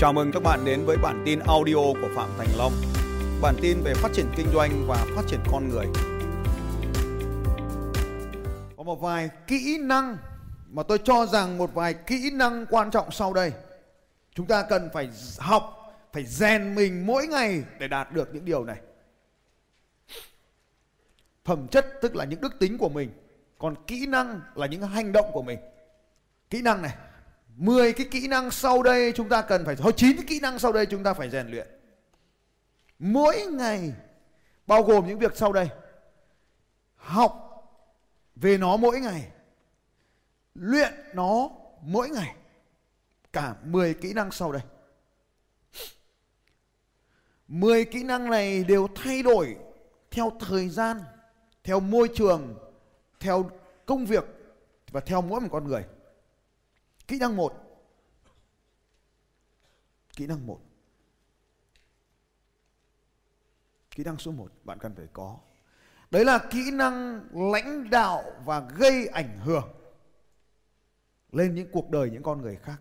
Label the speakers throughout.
Speaker 1: Chào mừng các bạn đến với bản tin audio của Phạm Thành Long. Bản tin về phát triển kinh doanh và phát triển con người.
Speaker 2: Có một vài kỹ năng mà tôi cho rằng một vài kỹ năng quan trọng sau đây. Chúng ta cần phải học, phải rèn mình mỗi ngày để đạt được những điều này. Phẩm chất tức là những đức tính của mình, còn kỹ năng là những hành động của mình. Kỹ năng này 10 cái kỹ năng sau đây chúng ta cần phải thôi 9 cái kỹ năng sau đây chúng ta phải rèn luyện. Mỗi ngày bao gồm những việc sau đây. Học về nó mỗi ngày. Luyện nó mỗi ngày. Cả 10 kỹ năng sau đây. 10 kỹ năng này đều thay đổi theo thời gian, theo môi trường, theo công việc và theo mỗi một con người. Kỹ năng 1. Kỹ năng 1. Kỹ năng số 1 bạn cần phải có. Đấy là kỹ năng lãnh đạo và gây ảnh hưởng lên những cuộc đời những con người khác.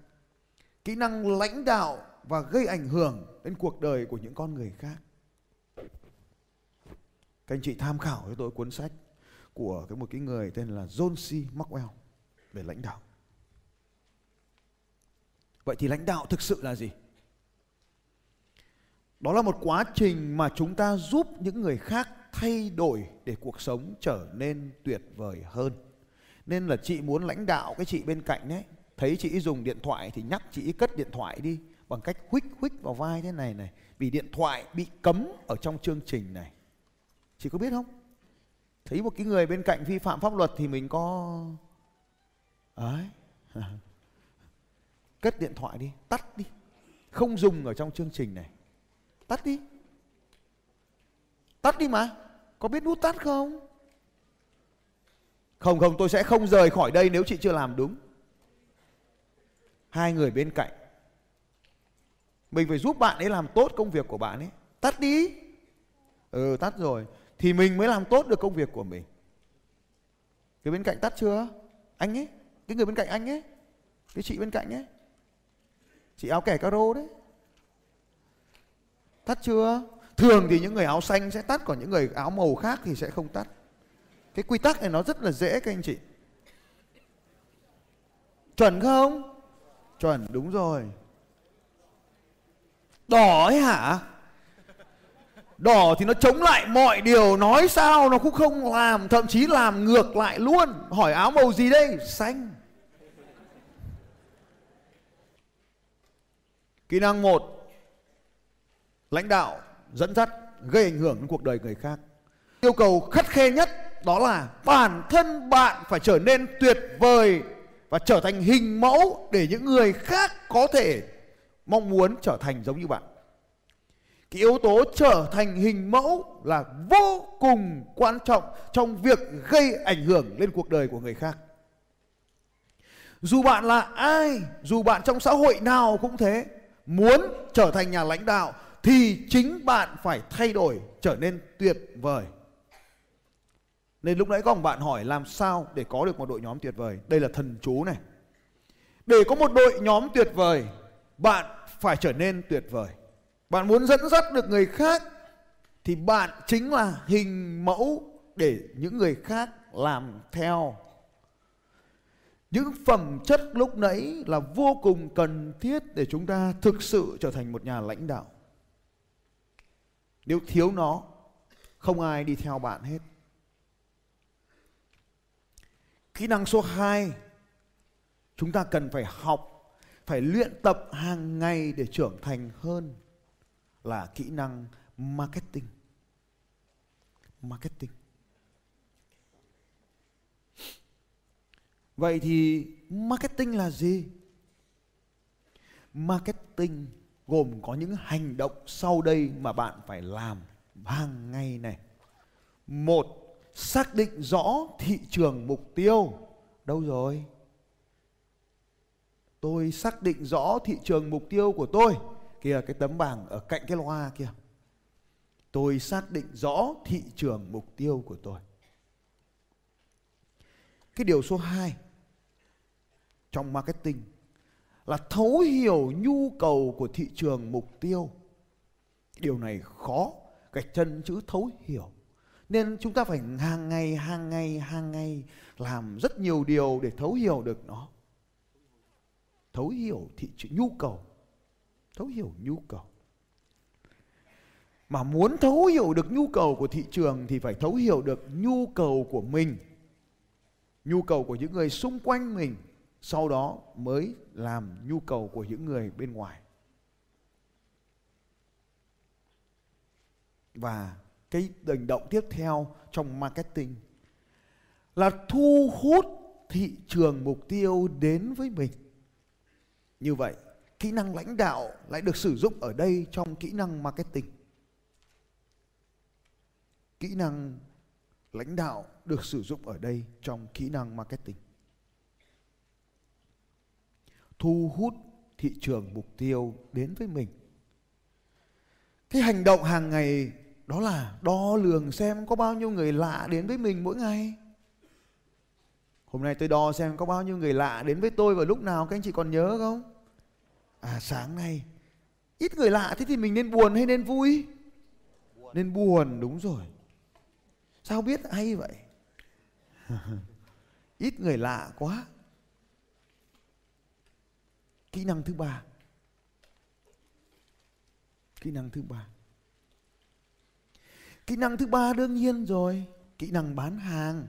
Speaker 2: Kỹ năng lãnh đạo và gây ảnh hưởng đến cuộc đời của những con người khác. Các anh chị tham khảo cho tôi cuốn sách của cái một cái người tên là John C. Maxwell về lãnh đạo. Vậy thì lãnh đạo thực sự là gì? Đó là một quá trình mà chúng ta giúp những người khác thay đổi để cuộc sống trở nên tuyệt vời hơn. Nên là chị muốn lãnh đạo cái chị bên cạnh đấy, thấy chị dùng điện thoại thì nhắc chị cất điện thoại đi bằng cách huých huých vào vai thế này này, vì điện thoại bị cấm ở trong chương trình này. Chị có biết không? Thấy một cái người bên cạnh vi phạm pháp luật thì mình có ấy cất điện thoại đi, tắt đi. Không dùng ở trong chương trình này. Tắt đi. Tắt đi mà. Có biết nút tắt không? Không không, tôi sẽ không rời khỏi đây nếu chị chưa làm đúng. Hai người bên cạnh. Mình phải giúp bạn ấy làm tốt công việc của bạn ấy. Tắt đi. Ừ tắt rồi. Thì mình mới làm tốt được công việc của mình. Cái bên cạnh tắt chưa? Anh ấy. Cái người bên cạnh anh ấy. Cái chị bên cạnh ấy chị áo kẻ caro đấy. Tắt chưa? Thường thì những người áo xanh sẽ tắt, còn những người áo màu khác thì sẽ không tắt. Cái quy tắc này nó rất là dễ các anh chị. Chuẩn không? Chuẩn, đúng rồi. Đỏ ấy hả? Đỏ thì nó chống lại mọi điều, nói sao nó cũng không làm, thậm chí làm ngược lại luôn. Hỏi áo màu gì đây? Xanh. Kỹ năng một Lãnh đạo, dẫn dắt, gây ảnh hưởng đến cuộc đời người khác Yêu cầu khắt khe nhất đó là bản thân bạn phải trở nên tuyệt vời và trở thành hình mẫu để những người khác có thể mong muốn trở thành giống như bạn. Cái yếu tố trở thành hình mẫu là vô cùng quan trọng trong việc gây ảnh hưởng lên cuộc đời của người khác. Dù bạn là ai, dù bạn trong xã hội nào cũng thế, muốn trở thành nhà lãnh đạo thì chính bạn phải thay đổi, trở nên tuyệt vời. Nên lúc nãy có một bạn hỏi làm sao để có được một đội nhóm tuyệt vời? Đây là thần chú này. Để có một đội nhóm tuyệt vời, bạn phải trở nên tuyệt vời. Bạn muốn dẫn dắt được người khác thì bạn chính là hình mẫu để những người khác làm theo những phẩm chất lúc nãy là vô cùng cần thiết để chúng ta thực sự trở thành một nhà lãnh đạo. Nếu thiếu nó, không ai đi theo bạn hết. Kỹ năng số 2, chúng ta cần phải học, phải luyện tập hàng ngày để trưởng thành hơn là kỹ năng marketing. Marketing. Vậy thì marketing là gì? Marketing gồm có những hành động sau đây mà bạn phải làm hàng ngày này. Một, xác định rõ thị trường mục tiêu. Đâu rồi? Tôi xác định rõ thị trường mục tiêu của tôi. Kìa cái tấm bảng ở cạnh cái loa kia. Tôi xác định rõ thị trường mục tiêu của tôi. Cái điều số 2 trong marketing, là thấu hiểu nhu cầu của thị trường mục tiêu. Điều này khó gạch chân chữ thấu hiểu. Nên chúng ta phải hàng ngày hàng ngày hàng ngày làm rất nhiều điều để thấu hiểu được nó. Thấu hiểu thị trường nhu cầu. Thấu hiểu nhu cầu. Mà muốn thấu hiểu được nhu cầu của thị trường thì phải thấu hiểu được nhu cầu của mình. Nhu cầu của những người xung quanh mình sau đó mới làm nhu cầu của những người bên ngoài. Và cái hành động tiếp theo trong marketing là thu hút thị trường mục tiêu đến với mình. Như vậy, kỹ năng lãnh đạo lại được sử dụng ở đây trong kỹ năng marketing. Kỹ năng lãnh đạo được sử dụng ở đây trong kỹ năng marketing thu hút thị trường mục tiêu đến với mình. Cái hành động hàng ngày đó là đo lường xem có bao nhiêu người lạ đến với mình mỗi ngày. Hôm nay tôi đo xem có bao nhiêu người lạ đến với tôi vào lúc nào các anh chị còn nhớ không? À sáng nay ít người lạ thế thì mình nên buồn hay nên vui? Nên buồn đúng rồi. Sao biết hay vậy? Ít người lạ quá kỹ năng thứ ba. Kỹ năng thứ ba. Kỹ năng thứ ba đương nhiên rồi. Kỹ năng bán hàng,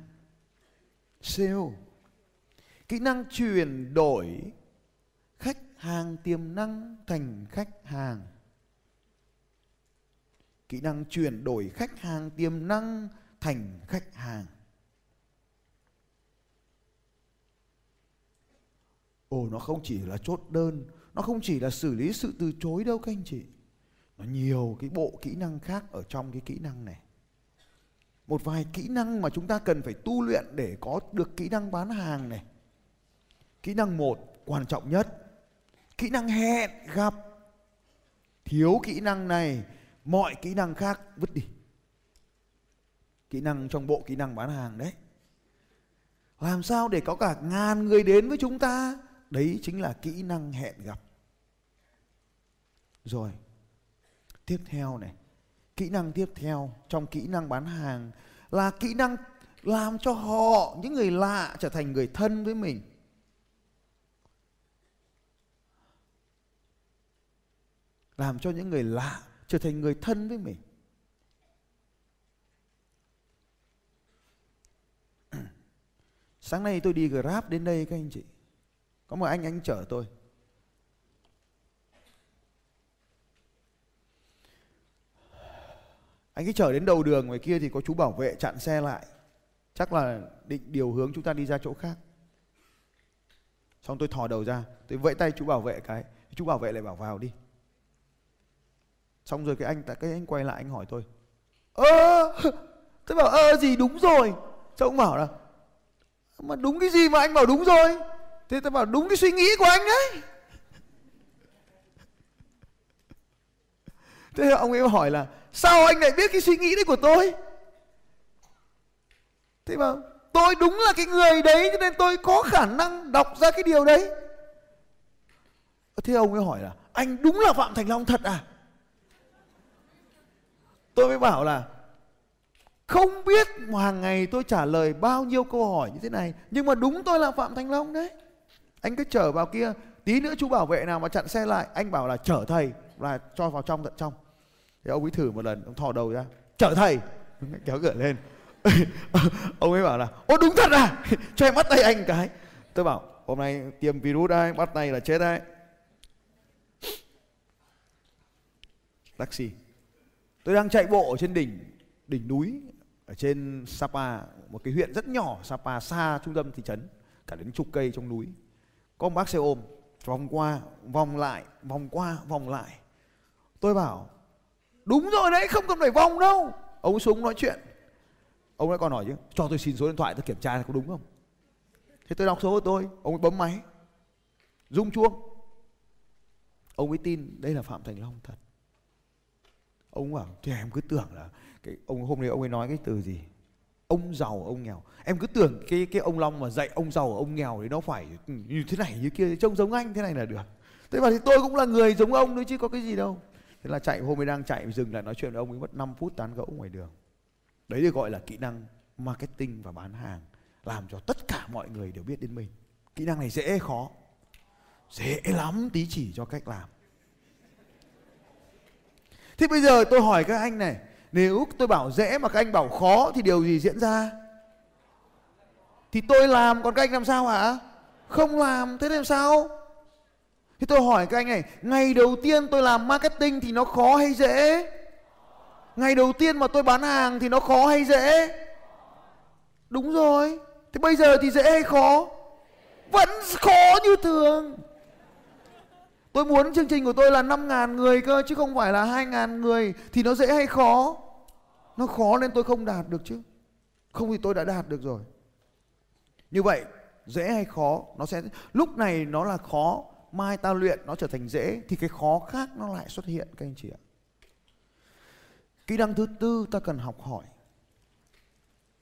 Speaker 2: sale. Kỹ năng chuyển đổi, khách hàng tiềm năng thành khách hàng. Kỹ năng chuyển đổi khách hàng tiềm năng thành khách hàng. Ồ, nó không chỉ là chốt đơn, nó không chỉ là xử lý sự từ chối đâu, các anh chị. Nó nhiều cái bộ kỹ năng khác ở trong cái kỹ năng này. Một vài kỹ năng mà chúng ta cần phải tu luyện để có được kỹ năng bán hàng này. Kỹ năng một, quan trọng nhất. Kỹ năng hẹn gặp. Thiếu kỹ năng này, mọi kỹ năng khác vứt đi. Kỹ năng trong bộ kỹ năng bán hàng đấy. Làm sao để có cả ngàn người đến với chúng ta? Đấy chính là kỹ năng hẹn gặp. Rồi, tiếp theo này. Kỹ năng tiếp theo trong kỹ năng bán hàng là kỹ năng làm cho họ, những người lạ, trở thành người thân với mình. Làm cho những người lạ trở thành người thân với mình. Sáng nay tôi đi grab đến đây các anh chị có một anh anh chở tôi. Anh cứ chở đến đầu đường, ngoài kia thì có chú bảo vệ chặn xe lại. Chắc là định điều hướng chúng ta đi ra chỗ khác. Xong tôi thò đầu ra, tôi vẫy tay chú bảo vệ cái, chú bảo vệ lại bảo vào đi. Xong rồi cái anh cái anh quay lại, anh hỏi tôi. Ơ, tôi bảo, ơ, gì đúng rồi? Xong ông bảo là, mà đúng cái gì mà anh bảo đúng rồi? Thế tôi bảo đúng cái suy nghĩ của anh đấy. Thế ông ấy hỏi là, sao anh lại biết cái suy nghĩ đấy của tôi? Thế mà tôi đúng là cái người đấy, cho nên tôi có khả năng đọc ra cái điều đấy. Thế ông ấy hỏi là, anh đúng là phạm thành long thật à? Tôi mới bảo là, không biết hàng ngày tôi trả lời bao nhiêu câu hỏi như thế này, nhưng mà đúng tôi là phạm thành long đấy anh cứ chở vào kia, tí nữa chú bảo vệ nào mà chặn xe lại. Anh bảo là chở thầy là cho vào trong tận trong. Thì ông ấy thử một lần, ông thò đầu ra, chở thầy. Kéo cửa lên. Ông ấy bảo là, ô, đúng thật à? Cho em bắt tay anh cái. Tôi bảo, hôm nay tiêm virus đây bắt tay là chết đấy. Taxi. Tôi đang chạy bộ ở trên đỉnh đỉnh núi, ở trên Sapa, một cái huyện rất nhỏ, Sapa, xa trung tâm thị trấn, cả đến chục cây trong núi có một bác xe ôm, vòng qua, vòng lại, vòng qua, vòng lại. Tôi bảo, đúng rồi đấy, không cần phải vòng đâu. Ông xuống nói chuyện. Ông ấy còn hỏi chứ, cho tôi xin số điện thoại, tôi kiểm tra có đúng không? Thế tôi đọc số của tôi, ông ấy bấm máy. Rung chuông. Ông ấy tin đây là phạm thành long thật. Ông bảo thì em cứ tưởng là cái, ông hôm nay ông ấy nói cái từ gì? Ông giàu, ông nghèo. Em cứ tưởng cái cái ông long mà dạy ông giàu, ông nghèo thì nó phải như thế này, như kia, trông giống anh, thế này là được. Thế mà thì tôi cũng là người giống ông đấy chứ có cái gì đâu. Thế là chạy, hôm ấy đang chạy dừng lại nói chuyện với ông ấy, mất 5 phút tán gẫu ngoài đường. Đấy được gọi là kỹ năng marketing và bán hàng, làm cho tất cả mọi người đều biết đến mình. Kỹ năng này dễ khó, dễ lắm, tí chỉ cho cách làm. Thế bây giờ tôi hỏi các anh này nếu tôi bảo dễ mà các anh bảo khó thì điều gì diễn ra? Thì tôi làm, còn các anh làm sao hả? Không làm, thế làm sao? Thì tôi hỏi các anh này, ngày đầu tiên tôi làm marketing thì nó khó hay dễ? Ngày đầu tiên mà tôi bán hàng thì nó khó hay dễ? Đúng rồi. Thế bây giờ thì dễ hay khó? Vẫn khó như thường. Tôi muốn chương trình của tôi là 5.000 người cơ, chứ không phải là 2.000 người, thì nó dễ hay khó? Nó khó nên tôi không đạt được chứ. Không thì tôi đã đạt được rồi. Như vậy, dễ hay khó, nó sẽ, lúc này nó là khó, mai ta luyện nó trở thành dễ, thì cái khó khác nó lại xuất hiện, các anh chị ạ kỹ năng thứ tư ta cần học hỏi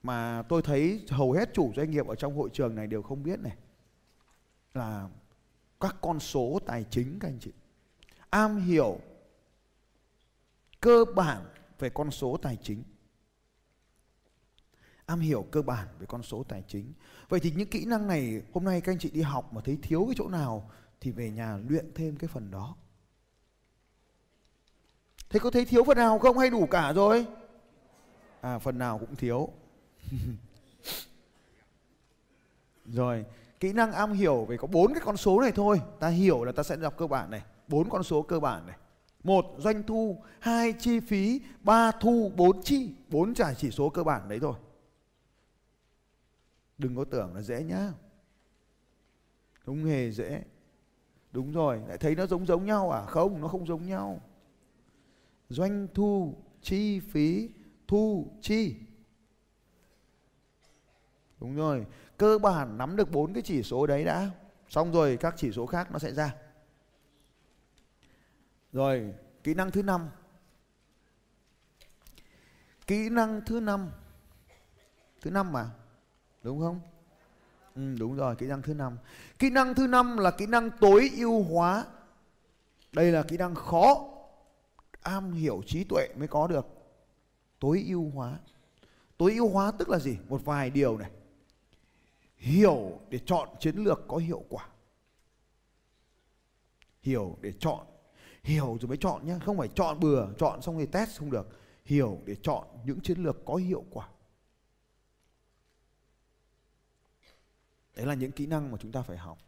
Speaker 2: mà tôi thấy hầu hết chủ doanh nghiệp ở trong hội trường này đều không biết này là các con số tài chính các anh chị. Am hiểu cơ bản về con số tài chính. Am hiểu cơ bản về con số tài chính. Vậy thì những kỹ năng này, hôm nay các anh chị đi học mà thấy thiếu cái chỗ nào thì về nhà luyện thêm cái phần đó. Thế có thấy thiếu phần nào không? Hay đủ cả rồi? À phần nào cũng thiếu. Rồi kỹ năng am hiểu về có bốn cái con số này thôi. Ta hiểu là ta sẽ đọc cơ bản này. Bốn con số cơ bản này. Một, doanh thu. Hai, chi phí. Ba, thu. Bốn, chi. Bốn trả chỉ số cơ bản đấy thôi. Đừng có tưởng là dễ nhá. Không hề dễ. Đúng rồi. Lại thấy nó giống giống nhau à? Không, nó không giống nhau. Doanh thu, chi phí, thu, chi. Đúng rồi cơ bản nắm được bốn cái chỉ số đấy đã. Xong rồi các chỉ số khác nó sẽ ra. Rồi kỹ năng thứ năm. Kỹ năng thứ năm. Thứ năm mà đúng không? Ừ, đúng rồi kỹ năng thứ năm. Kỹ năng thứ năm là kỹ năng tối ưu hóa. Đây là kỹ năng khó am hiểu trí tuệ mới có được. Tối ưu hóa. Tối ưu hóa tức là gì? Một vài điều này hiểu để chọn chiến lược có hiệu quả. Hiểu để chọn. Hiểu rồi mới chọn nhé không phải chọn bừa, chọn xong rồi test không được. Hiểu để chọn những chiến lược có hiệu quả. Đấy là những kỹ năng mà chúng ta phải học.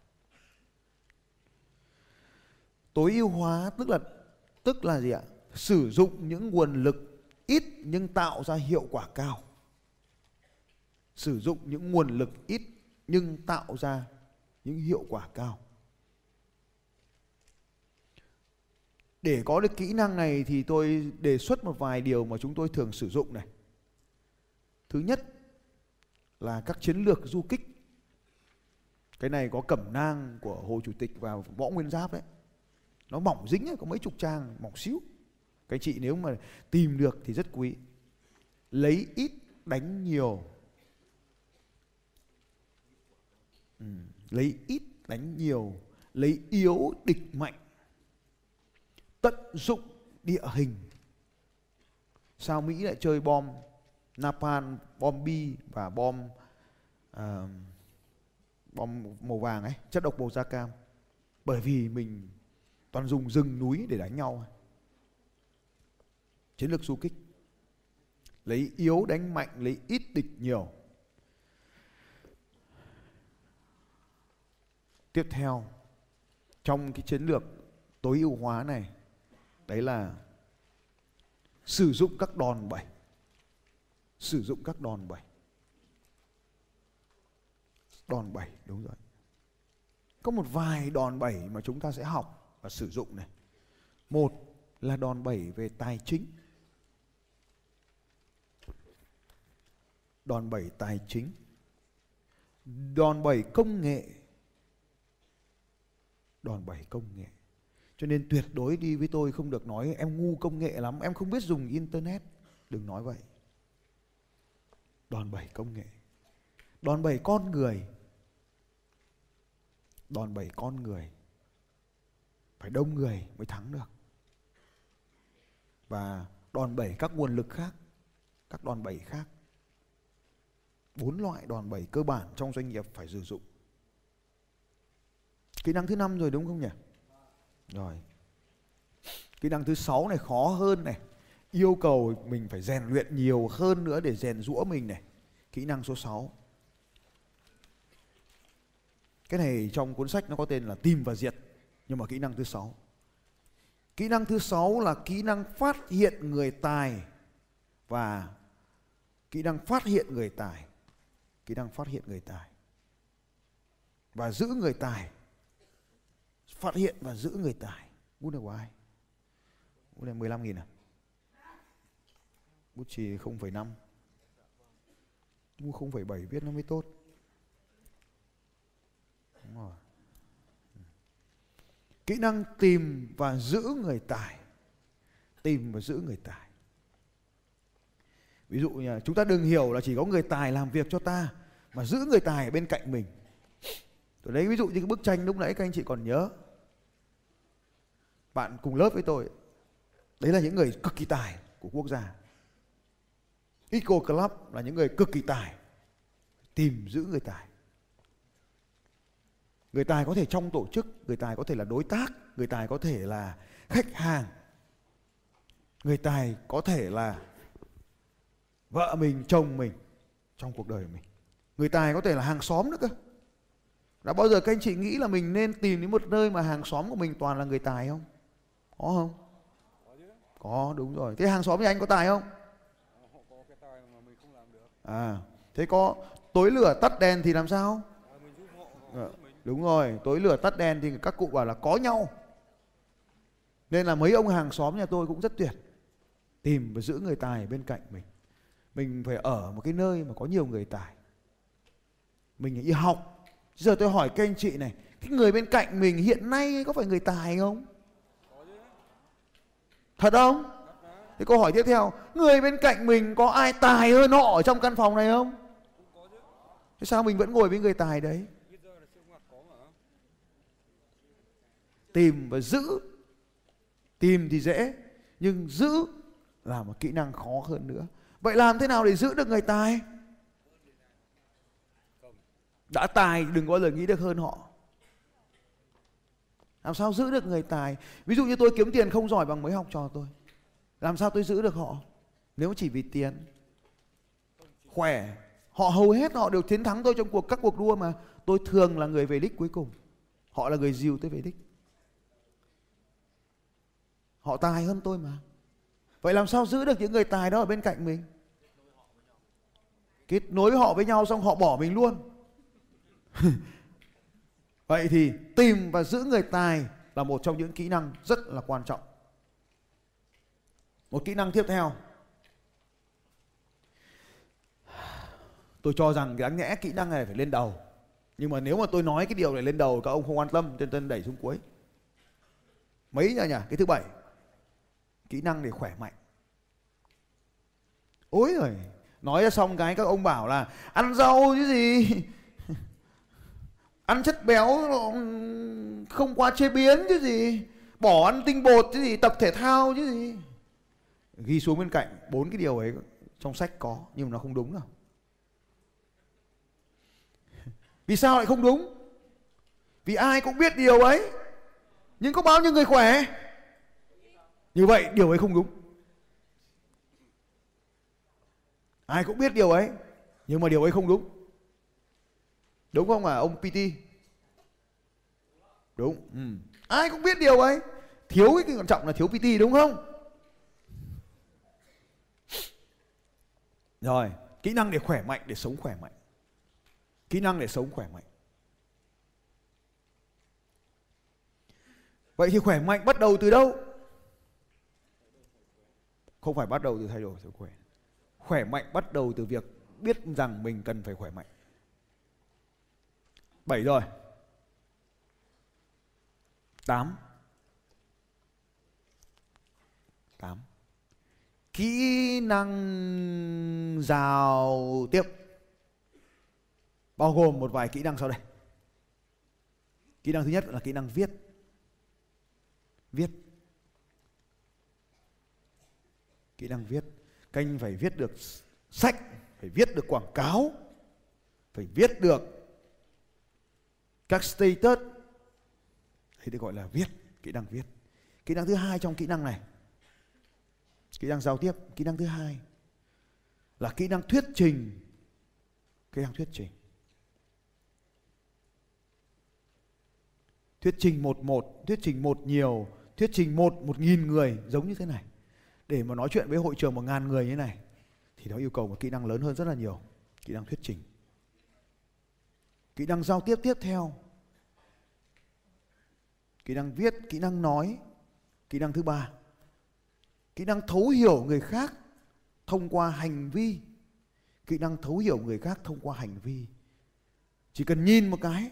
Speaker 2: Tối ưu hóa, tức là tức là gì ạ? Sử dụng những nguồn lực ít nhưng tạo ra hiệu quả cao. Sử dụng những nguồn lực ít nhưng tạo ra những hiệu quả cao. Để có được kỹ năng này thì tôi đề xuất một vài điều mà chúng tôi thường sử dụng này. Thứ nhất là các chiến lược du kích. Cái này có cẩm nang của hồ chủ tịch và võ nguyên giáp đấy nó mỏng dính ấy, có mấy chục trang mỏng xíu. Cái chị nếu mà tìm được thì rất quý. Lấy ít đánh nhiều. Ừ. lấy ít đánh nhiều lấy yếu địch mạnh. Tận dụng địa hình. Sao mỹ lại chơi bom napalm bom bi và bom uh, bom màu vàng ấy chất độc màu da cam? Bởi vì mình toàn dùng rừng núi để đánh nhau chiến lược du kích. Lấy yếu đánh mạnh lấy ít địch nhiều. Tiếp theo, trong cái chiến lược tối ưu hóa này, đấy là sử dụng các đòn bẩy. Sử dụng các đòn bẩy. Đòn bẩy, đúng rồi. Có một vài đòn bẩy mà chúng ta sẽ học và sử dụng này. Một là đòn bẩy về tài chính. Đòn bẩy tài chính. Đòn bẩy công nghệ đòn bẩy công nghệ. Cho nên tuyệt đối đi với tôi không được nói, em ngu công nghệ lắm, em không biết dùng internet. Đừng nói vậy. Đòn bẩy công nghệ. Đòn bẩy con người. Đòn bẩy con người. Phải đông người mới thắng được. Và đòn bẩy các nguồn lực khác, các đòn bẩy khác. Bốn loại đòn bẩy cơ bản trong doanh nghiệp phải sử dụng kỹ năng thứ năm rồi, đúng không nhỉ? Rồi. Kỹ năng thứ sáu này, khó hơn này. Yêu cầu mình phải rèn luyện nhiều hơn nữa để rèn rũa mình này. Kỹ năng số 6 cái này trong cuốn sách nó có tên là tìm và diệt, nhưng mà kỹ năng thứ sáu. Kỹ năng thứ sáu là kỹ năng phát hiện người tài và kỹ năng phát hiện người tài. Kỹ năng phát hiện người tài và giữ người tài phát hiện và giữ người tài. Bút này của ai? Bút này 15 nghìn à? Bút chì 0,5 mua 0,7 viết nó mới tốt. Đúng rồi. Ừ. Kỹ năng tìm và giữ người tài. Tìm và giữ người tài. Ví dụ như chúng ta đừng hiểu là chỉ có người tài làm việc cho ta mà giữ người tài ở bên cạnh mình. Tôi lấy ví dụ như cái bức tranh lúc nãy các anh chị còn nhớ bạn cùng lớp với tôi, đấy là những người cực kỳ tài của quốc gia. Eco Club là những người cực kỳ tài, tìm giữ người tài. Người tài có thể trong tổ chức, người tài có thể là đối tác, người tài có thể là khách hàng. Người tài có thể là vợ mình, chồng mình trong cuộc đời mình. Người tài có thể là hàng xóm nữa cơ. Đã bao giờ các anh chị nghĩ là mình nên tìm đến một nơi mà hàng xóm của mình toàn là người tài không? Có không? Có đúng rồi. Thế hàng xóm nhà anh có tài không? À thế có tối lửa tắt đèn thì làm sao? À, đúng rồi. Tối lửa tắt đèn thì các cụ bảo là có nhau. Nên là mấy ông hàng xóm nhà tôi cũng rất tuyệt. Tìm và giữ người tài bên cạnh mình. Mình phải ở một cái nơi mà có nhiều người tài. Mình đi học. Giờ tôi hỏi các anh chị này cái người bên cạnh mình hiện nay có phải người tài không? Thật không? Thế câu hỏi tiếp theo, người bên cạnh mình có ai tài hơn họ ở trong căn phòng này không? Thế sao mình vẫn ngồi với người tài đấy? Tìm và giữ. Tìm thì dễ, nhưng giữ là một kỹ năng khó hơn nữa. Vậy làm thế nào để giữ được người tài? Đã tài, đừng bao giờ nghĩ được hơn họ làm sao giữ được người tài? Ví dụ như tôi kiếm tiền không giỏi bằng mấy học trò tôi. Làm sao tôi giữ được họ? Nếu chỉ vì tiền. Khỏe. Họ hầu hết họ đều chiến thắng tôi trong cuộc, các cuộc đua mà. Tôi thường là người về đích cuối cùng. Họ là người dìu tôi về đích. Họ tài hơn tôi mà. Vậy làm sao giữ được những người tài đó ở bên cạnh mình? Kết nối họ với nhau xong họ bỏ mình luôn. vậy thì tìm và giữ người tài là một trong những kỹ năng rất là quan trọng. Một kỹ năng tiếp theo. Tôi cho rằng đáng nhẽ kỹ năng này phải lên đầu. Nhưng mà nếu mà tôi nói cái điều này lên đầu, các ông không quan tâm nên đẩy xuống cuối. Mấy nhỉ nhỉ? Cái thứ bảy. Kỹ năng để khỏe mạnh. Ôi rồi nói ra xong cái các ông bảo là ăn rau chứ gì? Ăn chất béo không qua chế biến chứ gì. Bỏ ăn tinh bột chứ gì, tập thể thao chứ gì. Ghi xuống bên cạnh bốn cái điều ấy trong sách có, nhưng mà nó không đúng đâu. Vì sao lại không đúng? Vì ai cũng biết điều ấy. Nhưng có bao nhiêu người khỏe? Như vậy, điều ấy không đúng. Ai cũng biết điều ấy, nhưng mà điều ấy không đúng đúng không à ông PT đúng. Ừ. ai cũng biết điều ấy. Thiếu cái quan trọng là thiếu PT đúng không? Rồi, kỹ năng để khỏe mạnh, để sống khỏe mạnh. Kỹ năng để sống khỏe mạnh. Vậy thì khỏe mạnh bắt đầu từ đâu? Không phải bắt đầu từ thay đổi sức khỏe. Khỏe mạnh bắt đầu từ việc biết rằng mình cần phải khỏe mạnh bảy rồi. Tám. Tám. Kỹ năng giao tiếp. Bao gồm một vài kỹ năng sau đây. Kỹ năng thứ nhất là kỹ năng viết. Viết. Kỹ năng viết. Kênh phải viết được sách, phải viết được quảng cáo, phải viết được các status, thì được gọi là viết, kỹ năng viết. Kỹ năng thứ hai trong kỹ năng này, kỹ năng giao tiếp, kỹ năng thứ hai là kỹ năng thuyết trình. Kỹ năng thuyết trình. Thuyết trình một một, thuyết trình một nhiều, thuyết trình một một nghìn người, giống như thế này. Để mà nói chuyện với hội trường một ngàn người như thế này, thì nó yêu cầu một kỹ năng lớn hơn rất là nhiều. Kỹ năng thuyết trình. Kỹ năng giao tiếp tiếp theo kỹ năng viết, kỹ năng nói, kỹ năng thứ ba. Kỹ năng thấu hiểu người khác thông qua hành vi. Kỹ năng thấu hiểu người khác thông qua hành vi. Chỉ cần nhìn một cái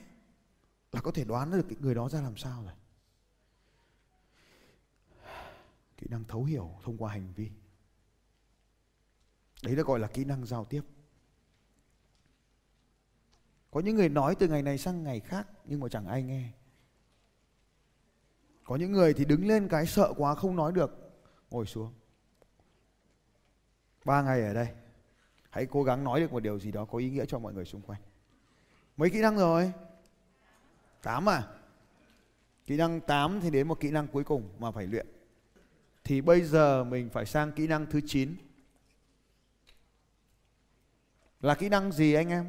Speaker 2: là có thể đoán được người đó ra làm sao rồi. Kỹ năng thấu hiểu thông qua hành vi. Đấy là gọi là kỹ năng giao tiếp. Có những người nói từ ngày này sang ngày khác nhưng mà chẳng ai nghe có những người thì đứng lên cái sợ quá không nói được, ngồi xuống. Ba ngày ở đây, hãy cố gắng nói được một điều gì đó có ý nghĩa cho mọi người xung quanh. Mấy kỹ năng rồi? Tám à? Kỹ năng 8 thì đến một kỹ năng cuối cùng mà phải luyện. Thì bây giờ mình phải sang kỹ năng thứ 9 là kỹ năng gì anh em?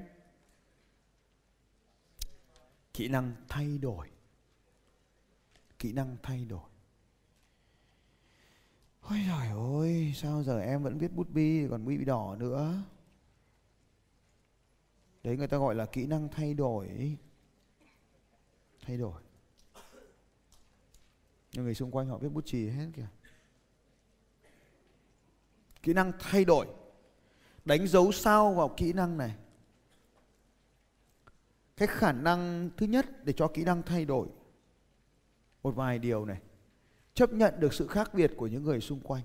Speaker 2: Kỹ năng thay đổi kỹ năng thay đổi. Ôi trời ơi, sao giờ em vẫn viết bút bi, còn bi đỏ nữa? Đấy, người ta gọi là kỹ năng thay đổi thay đổi. Nhưng người xung quanh họ viết bút chì hết kìa. Kỹ năng thay đổi. Đánh dấu sao vào kỹ năng này. Cái khả năng thứ nhất để cho kỹ năng thay đổi một vài điều này. Chấp nhận được sự khác biệt của những người xung quanh.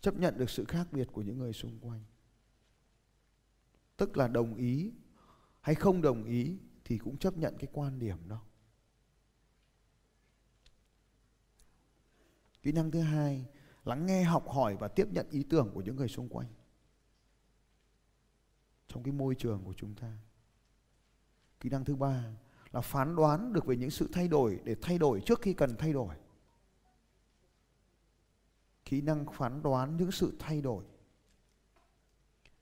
Speaker 2: Chấp nhận được sự khác biệt của những người xung quanh. Tức là đồng ý hay không đồng ý thì cũng chấp nhận cái quan điểm đó. Kỹ năng thứ hai, lắng nghe, học hỏi và tiếp nhận ý tưởng của những người xung quanh. Trong cái môi trường của chúng ta. Kỹ năng thứ ba là phán đoán được về những sự thay đổi để thay đổi trước khi cần thay đổi. Kỹ năng phán đoán những sự thay đổi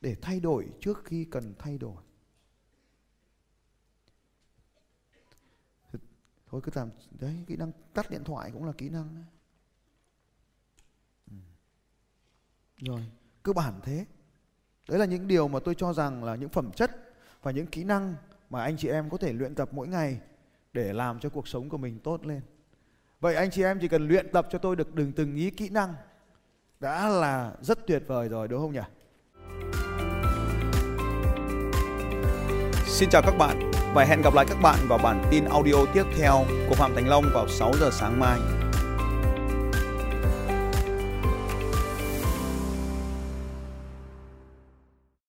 Speaker 2: để thay đổi trước khi cần thay đổi. Thôi cứ làm, đấy, kỹ năng tắt điện thoại cũng là kỹ năng ừ. rồi cơ bản thế. Đấy là những điều mà tôi cho rằng là những phẩm chất và những kỹ năng mà anh chị em có thể luyện tập mỗi ngày để làm cho cuộc sống của mình tốt lên. Vậy anh chị em chỉ cần luyện tập cho tôi được đừng từng ý kỹ năng. Đã là rất tuyệt vời rồi, đúng không nhỉ?
Speaker 1: Xin chào các bạn và hẹn gặp lại các bạn vào bản tin audio tiếp theo của Phạm Thành Long vào 6 giờ sáng mai.